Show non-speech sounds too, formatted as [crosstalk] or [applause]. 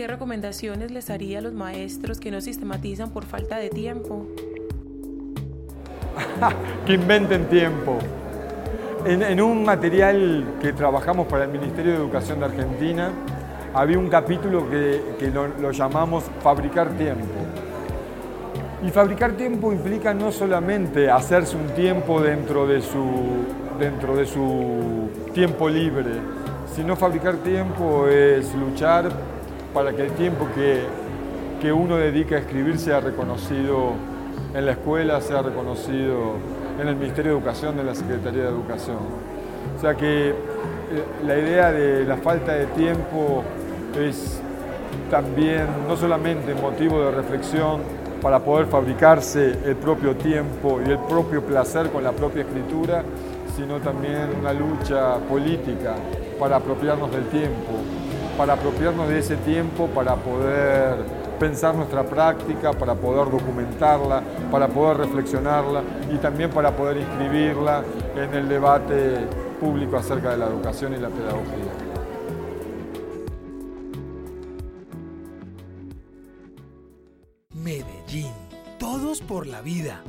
¿qué recomendaciones les haría a los maestros que no sistematizan por falta de tiempo? [laughs] que inventen tiempo. En, un material que trabajamos para el Ministerio de Educación de Argentina, había un capítulo que, lo, llamamos Fabricar Tiempo. Y fabricar tiempo implica no solamente hacerse un tiempo dentro de su, dentro de su tiempo libre, sino fabricar tiempo es luchar para que el tiempo que, que uno dedica a escribir sea reconocido en la escuela, sea reconocido en el Ministerio de Educación de la Secretaría de Educación. O sea que eh, la idea de la falta de tiempo es también no solamente motivo de reflexión para poder fabricarse el propio tiempo y el propio placer con la propia escritura, sino también una lucha política para apropiarnos del tiempo, para apropiarnos de ese tiempo para poder pensar nuestra práctica, para poder documentarla, para poder reflexionarla y también para poder inscribirla en el debate público acerca de la educación y la pedagogía. Medellín, todos por la vida.